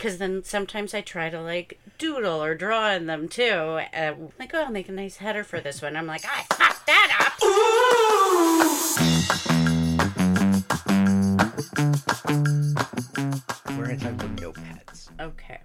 Because then sometimes I try to like doodle or draw in them too. Uh, like, oh, I'll make a nice header for this one. I'm like, I fucked that up. We're gonna talk about notepads. Okay.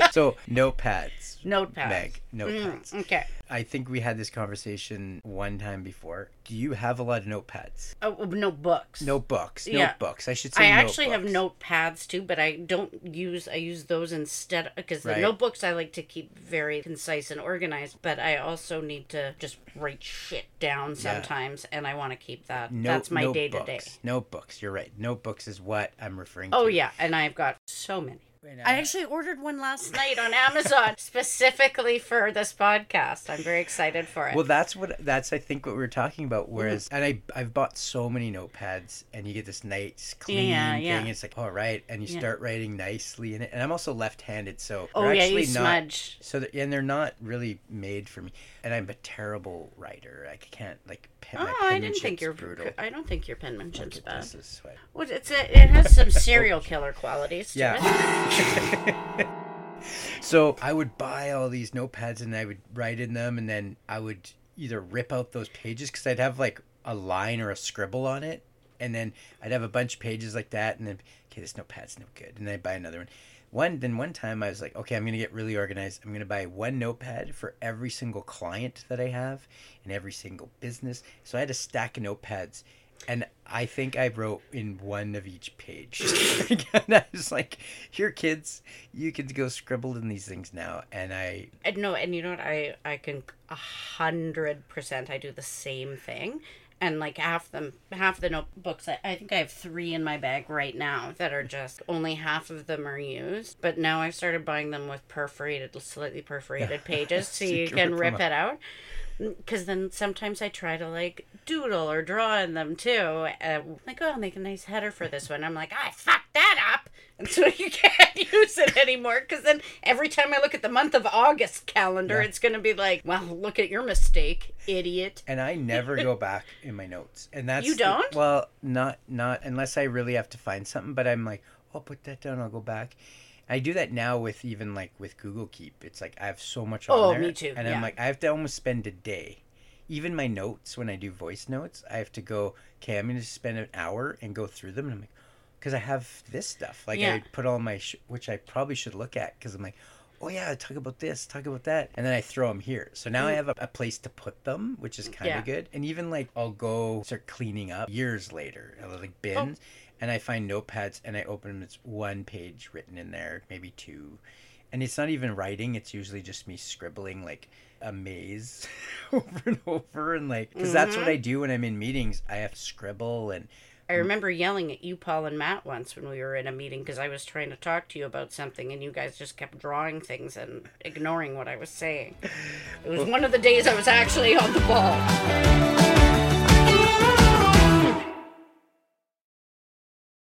so notepads. Notepads. Maeg, notepads. Mm, okay. I think we had this conversation one time before. Do you have a lot of notepads? Oh, well, notebooks. Notebooks. Yeah. Notebooks. I should say. I actually have notepads too, but I don't use I use those instead because the Right. notebooks I like to keep very concise and organized, but I also need to just write shit down sometimes, and I want to keep that. No- That's my day to day. notebooks. Notebooks. You're right. Notebooks is what I'm referring Oh to. Oh yeah, and I've got so many. I actually ordered one last night on Amazon specifically for this podcast. I'm very excited for it. Well, that's what that's I think what we are talking about. Mm-hmm. Whereas, and I I've bought so many notepads, and you get this nice clean Yeah, thing. It's like all right, and you Yeah. start writing nicely in it. And I'm also left-handed, so oh yeah, you actually not. smudge. So and they're not really made for me. And I'm a terrible writer. I can't like. Pen, Oh, I didn't think you're brutal. I don't think your penmanship's bad. this is what- Well, it's a, it has some serial killer qualities to it. So I would buy all these notepads and I would write in them, and then I would either rip out those pages because I'd have like a line or a scribble on it, and then I'd have a bunch of pages like that, and then okay, this notepad's no good, and then I'd buy another one. One then one time I was like, okay, I'm gonna get really organized. I'm gonna buy one notepad for every single client that I have and every single business. So I had a stack of notepads, and I think I wrote in one of each page. and I was like, "Here, kids, you can go scribble in these things now." And I, And no, and you know what? I I can a hundred percent. I do the same thing, and like half them, half the notebooks. I, I think I have three in my bag right now that are just only half of them are used. But now I've started buying them with perforated, slightly perforated pages, so, So you you can rip rip it out. Because then sometimes I try to like doodle or draw in them too. Uh, like, oh, I'll make a nice header for this one. I'm like, I fucked that up. And so you can't use it anymore. Because then every time I look at the month of August calendar, Yeah. it's going to be like, well, look at your mistake, idiot. and I never go back in my notes. And that's You don't? well, not not unless I really have to find something. But I'm like, I'll put that down. I'll go back. I do that now with even like with Google Keep. It's like I have so much on Oh, there. me too, And yeah. I'm like, I have to almost spend a day. Even my notes when I do voice notes, I have to go. Okay, I'm gonna spend an hour and go through them. And I'm like, because I have this stuff. Like Yeah. I put all my, sh- which I probably should look at because I'm like, oh yeah, talk about this, talk about that, and then I throw them here. So now I have a, a place to put them, which is kind of Mm. Yeah. good. And even like I'll go start cleaning up years later, I'll, like Oh. bins, and I find notepads and I open them. It's one page written in there, maybe two, and it's not even writing. It's usually just me scribbling like a maze over and over, and like because that's Mm-hmm. what I do when I'm in meetings. I have to scribble and. I remember yelling at you, Paul, and Matt once when we were in a meeting because I was trying to talk to you about something and you guys just kept drawing things and ignoring what I was saying. It was one of the days I was actually on the ball.